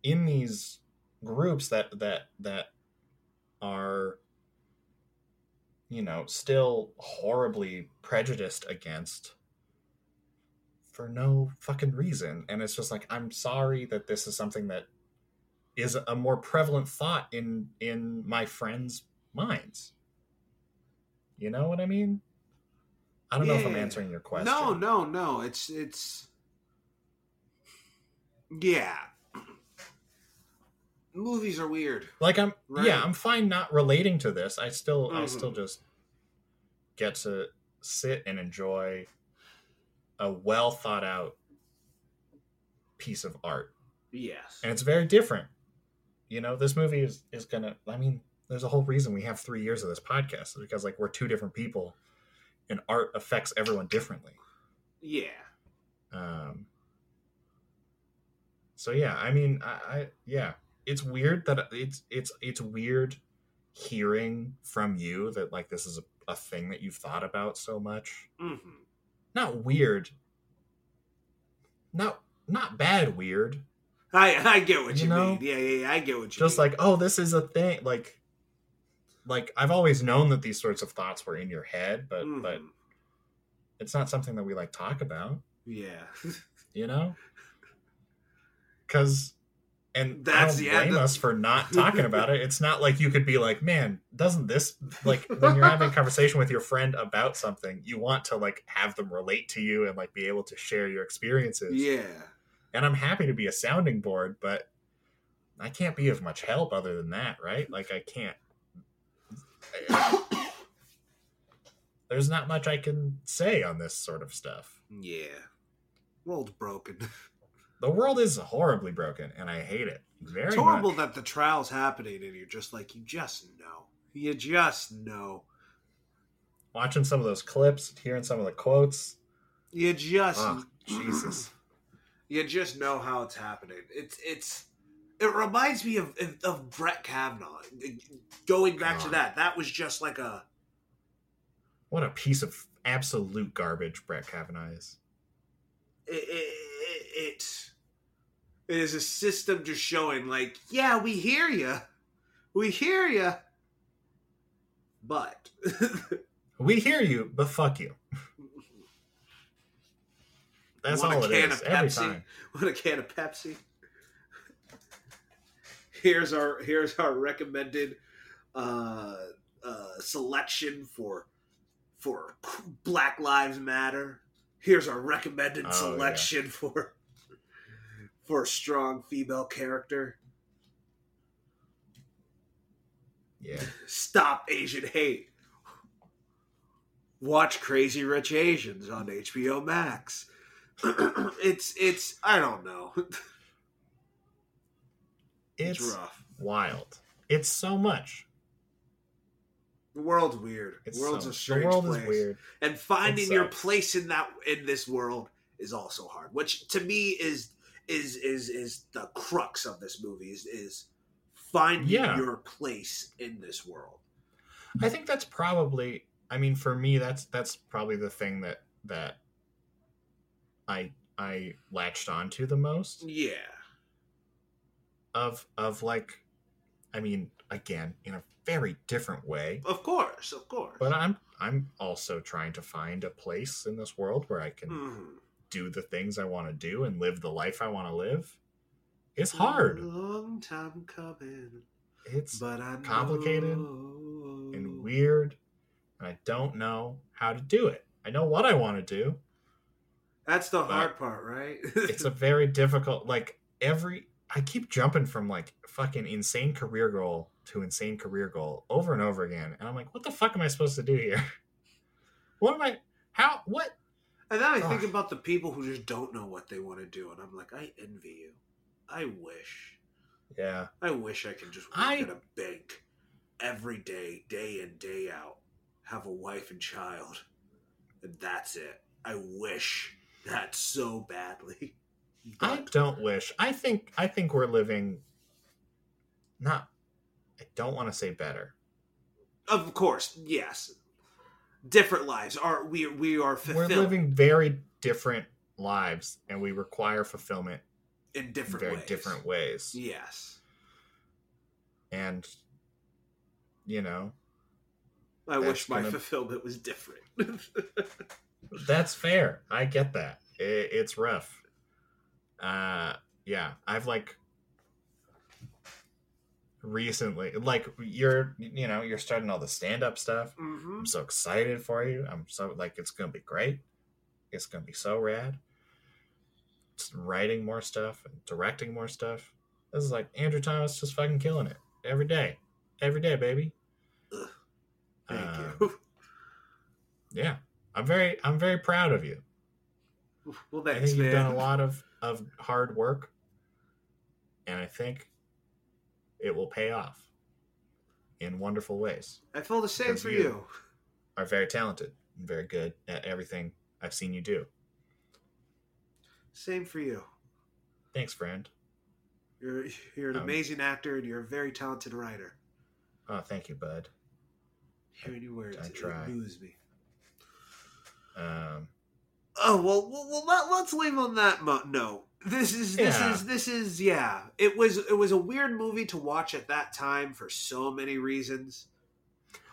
in these groups that that that are you know still horribly prejudiced against for no fucking reason. And it's just like i'm sorry that this is something that is a more prevalent thought in in my friends minds. You know what i mean? I don't know if i'm answering your question. No, no, no. It's it's yeah. Movies are weird. like i'm Right. yeah i'm fine not relating to this i still i Mhm. still just get to sit and enjoy a well thought out piece of art Yes. and it's very different you know this movie is is gonna i mean there's a whole reason we have three years of this podcast is because like we're two different people and art affects everyone differently Yeah. um so yeah i mean i, I yeah it's weird that it's it's it's weird hearing from you that like this is a, a thing that you've thought about so much hmm not weird not not bad weird I I get what you, You know? mean. Yeah, yeah, yeah, I get what you mean. just mean. like oh this is a thing like like i've always known that these sorts of thoughts were in your head but but Mhm. it's not something that we like talk about yeah. [LAUGHS] you know because and That's- I don't blame us for not [LAUGHS] talking about it. It's not like you could be like, man, doesn't this like when you're having a conversation with your friend about something, you want to like have them relate to you and like be able to share your experiences. yeah. And I'm happy to be a sounding board, but I can't be of much help other than that, right? Like I can't [COUGHS] there's not much I can say on this sort of stuff. Yeah. World's broken. [LAUGHS] The world is horribly broken, and I hate it very it's horrible much. that the trial's happening and you're just like, you just know. You just know. Watching some of those clips, hearing some of the quotes. You just Oh, Jesus. [CLEARS THROAT] you just know how it's happening. It's it's it reminds me of of, Brett Kavanaugh. Going back to that, that was just like a What a piece of absolute garbage Brett Kavanaugh is. it, it, it, it it is a system just showing like, yeah, we hear you, we hear you, but [LAUGHS] We hear you, but fuck you. [LAUGHS] That's Want a all it can is of every Pepsi? time. [LAUGHS] Want a can of Pepsi? Here's our here's our recommended uh, uh, selection for for Black Lives Matter. Here's our recommended Oh, selection for for a strong female character. Yeah. Stop Asian hate. Watch Crazy Rich Asians on HBO Max. [CLEARS THROAT] it's it's I don't know. [LAUGHS] It's, It's rough. wild. It's so much. The world's weird. It's the world's so, a strange The world place. is weird. And finding your place in that in this world is also hard. Which to me is is is is the crux of this movie is is finding Yeah. your place in this world. I think that's probably I mean for me that's that's probably the thing that that I I latched onto the most Yeah. of of like I mean again in a very different way Of course, of course. but I'm I'm also trying to find a place in this world where I can Mhm. Do the things I want to do and live the life I want to live. It's hard. Long time coming, It's but I complicated know. and weird and I don't know how to do it. I know what I want to do. That's the hard part, right? it's a [LAUGHS] very difficult like every i keep jumping from like fucking insane career goal to insane career goal over and over again and i'm like what the fuck am i supposed to do here [LAUGHS] what am i how what and then I think Ugh. about the people who just don't know what they want to do, and I'm like, I envy you. I wish. yeah I wish I could just work I- at a bank every day, day in, day out, have a wife and child, and that's it. I wish that so badly. [LAUGHS] i don't wish i think i think we're living not i don't want to say better of course, yes, different lives are we we are we're living very different lives and we require fulfillment in in different very ways. different ways Yes, and you know I wish my gonna- fulfillment was different. [LAUGHS] That's fair. I get that. It, it's rough. Uh, yeah, I've like recently, like you're, you know, you're starting all the stand up stuff. hmm I'm so excited for you. I'm so like, it's gonna be great. It's gonna be so rad. Just writing more stuff and directing more stuff. This is like Andrew Thomas just fucking killing it every day, every day, baby. Thank Uh, you. [LAUGHS] Yeah, I'm very, I'm very proud of you. Well, thanks I think you've man. done a lot of, of hard work, and I think it will pay off in wonderful ways. I feel the same for you- you. Are very talented and very good at everything I've seen you do. Same for you. Thanks, friend. You're you're an Um, amazing actor and you're a very talented writer. Oh, thank you, bud. Hearing your words, I it try. moves me. Um, Oh well, well, well let, let's leave on that mo- note. This is this Yeah. is this is yeah. It was it was a weird movie to watch at that time for so many reasons.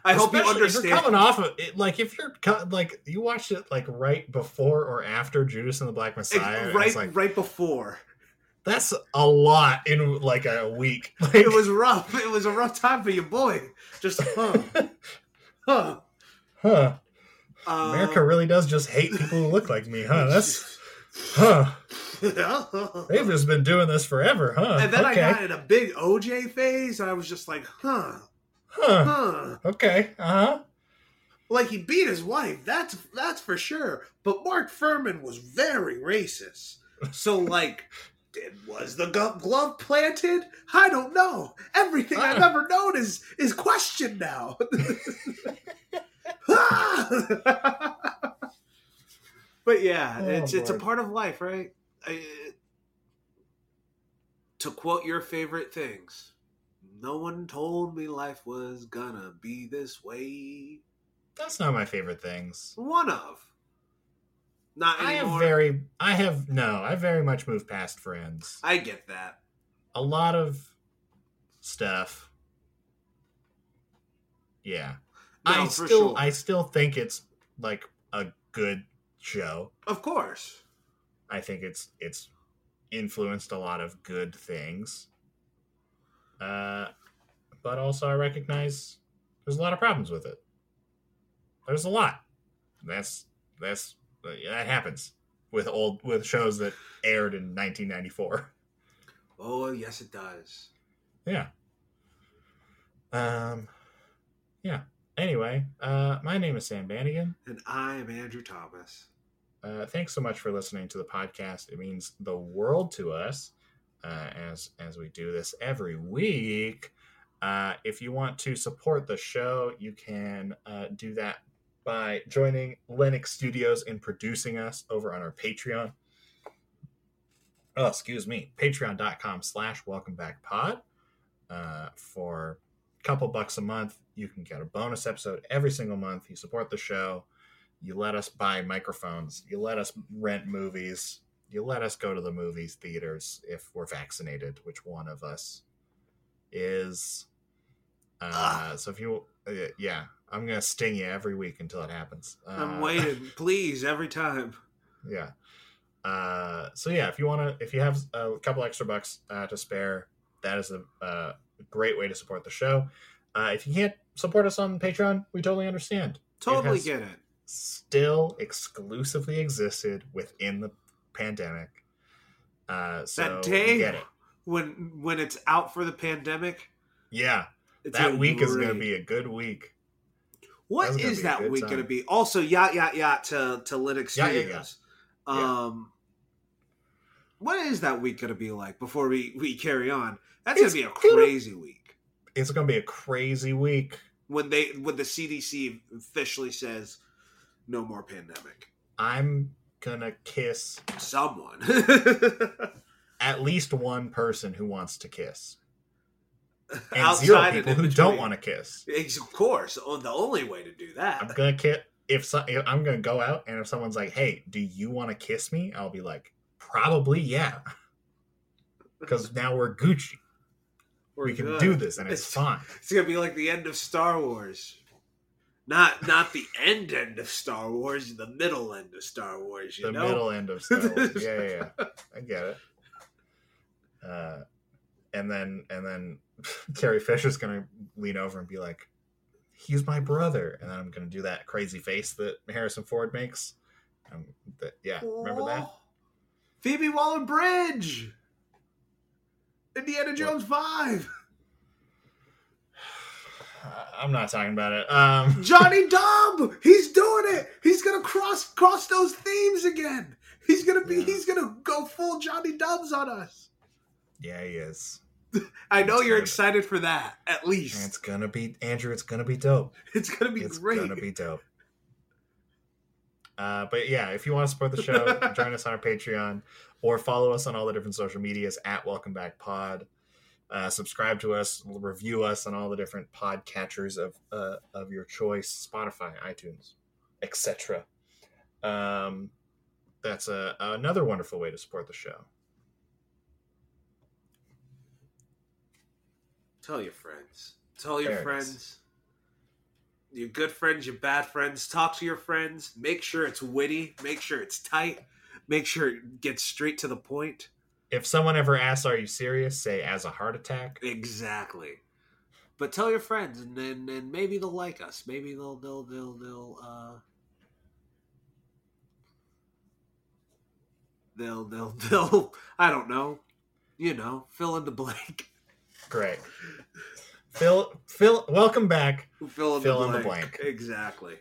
I hope you especially if understand. You're coming off of it, like if you're like you watched it like right before or after Judas and the Black Messiah. and right like right before. that's a lot in like a week. [LAUGHS] Like, It was rough. It was a rough time for your boy. Just huh, [LAUGHS] huh. huh? Uh, America really does just hate people who look like me, huh? That's huh. They've just been doing this forever, huh? and then okay. I got in a big OJ phase. And I was just like, huh, huh. huh. Okay. Uh huh. Like he beat his wife, that's that's for sure. But Mark Fuhrman was very racist. So like was the glo- glove planted? I don't know. Everything I've ever known is is questioned now. [LAUGHS] [LAUGHS] but yeah, Oh, it's it's a part of life, right? I, to quote your favorite things, no one told me life was gonna be this way. That's not my favorite things. One of. Not I have very, I have no, I very much moved past Friends. I get that. A lot of stuff. Yeah, No, I still, sure. I still think it's like a good show. Of course. I think it's it's influenced a lot of good things. Uh, but also I recognize there's a lot of problems with it. There's a lot. That's that's that happens with old with shows that aired in 1994. Oh yes, it does. Yeah. Um. Yeah. Anyway, uh, my name is Sam Bannigan. And I am Andrew Thomas. Uh, thanks so much for listening to the podcast. It means the world to us uh, as as we do this every week. Uh, if you want to support the show, you can uh, do that by joining Linux Studios in producing us over on our Patreon. Oh, excuse me, patreon.com slash welcome back pod. Uh, for a couple bucks a month, you can get a bonus episode every single month. You support the show you let us buy microphones. You let us rent movies. You let us go to the movies theaters if we're vaccinated which one of us is. Uh so if you uh, yeah i'm gonna sting you every week until it happens. Uh, I'm waiting, [LAUGHS] please, every time. yeah. Uh so yeah if you want to if you have a couple extra bucks uh, to spare that is a, uh great way to support the show. Uh if you can't support us on patreon we totally understand. Totally has- get it. Still exclusively existed within the pandemic. Uh, so That day get it. when when it's out for the pandemic, Yeah, that gonna week is going to be a good week. What gonna is that week going to be? Also, yacht, yacht, yacht to to Linux Yacht, yacht, Studios. Yeah. Um, what is that week going to be like before we we carry on? That's going to be gonna- a crazy week It's going to be a crazy week. when they when the CDC officially says no more pandemic. I'm gonna kiss Someone. [LAUGHS] [LAUGHS] at least one person who wants to kiss, and Outside zero people who don't want to kiss. Of course, oh, the only way to do that. I'm gonna kiss if so, if I'm gonna go out and if someone's like, "Hey, do you want to kiss me?" I'll be like, "Probably, yeah," [LAUGHS] because now we're Gucci. We're we can good. do this and it's fine. It's gonna be like the end of Star Wars. Not not the end end of Star Wars, the middle end of Star Wars. You the know, middle end of Star Wars. [LAUGHS] Yeah, yeah, yeah. I get it. Uh, and then and then [LAUGHS] Carrie Fisher's gonna lean over and be like, "He's my brother," and then I'm gonna do that crazy face that Harrison Ford makes. Um, that, yeah, remember that? Phoebe Waller Bridge. Indiana Jones Five. I'm not talking about it. Um, [LAUGHS] Johnny Dub. He's doing it. He's gonna cross cross those themes again. He's gonna be. Yeah. He's gonna go full Johnny Dubs on us. yeah, he is. [LAUGHS] I know That's you're excited for that. At least it's gonna be Andrew. It's gonna be dope. [LAUGHS] it's gonna be it's great. It's gonna be dope. Uh, but yeah, if you want to support the show, join us on our Patreon or follow us on all the different social medias at Welcome Back Pod. Uh, subscribe to us, review us on all the different podcatchers of uh, of your choice, Spotify, iTunes, etc. Um, that's a, another wonderful way to support the show. Tell your friends. Tell your friends. Your good friends, your bad friends. Talk to your friends. Make sure it's witty. Make sure it's tight. Make sure it gets straight to the point. If someone ever asks, "Are you serious?" say, "As a heart attack." Exactly. But tell your friends, and then and maybe they'll like us. Maybe they'll they'll they'll they'll uh they'll they'll [LAUGHS] they'll I don't know. You know, fill in the blank. Great. Phil, Phil, welcome back. Fill in, Fill the, in the blank. blank. Exactly.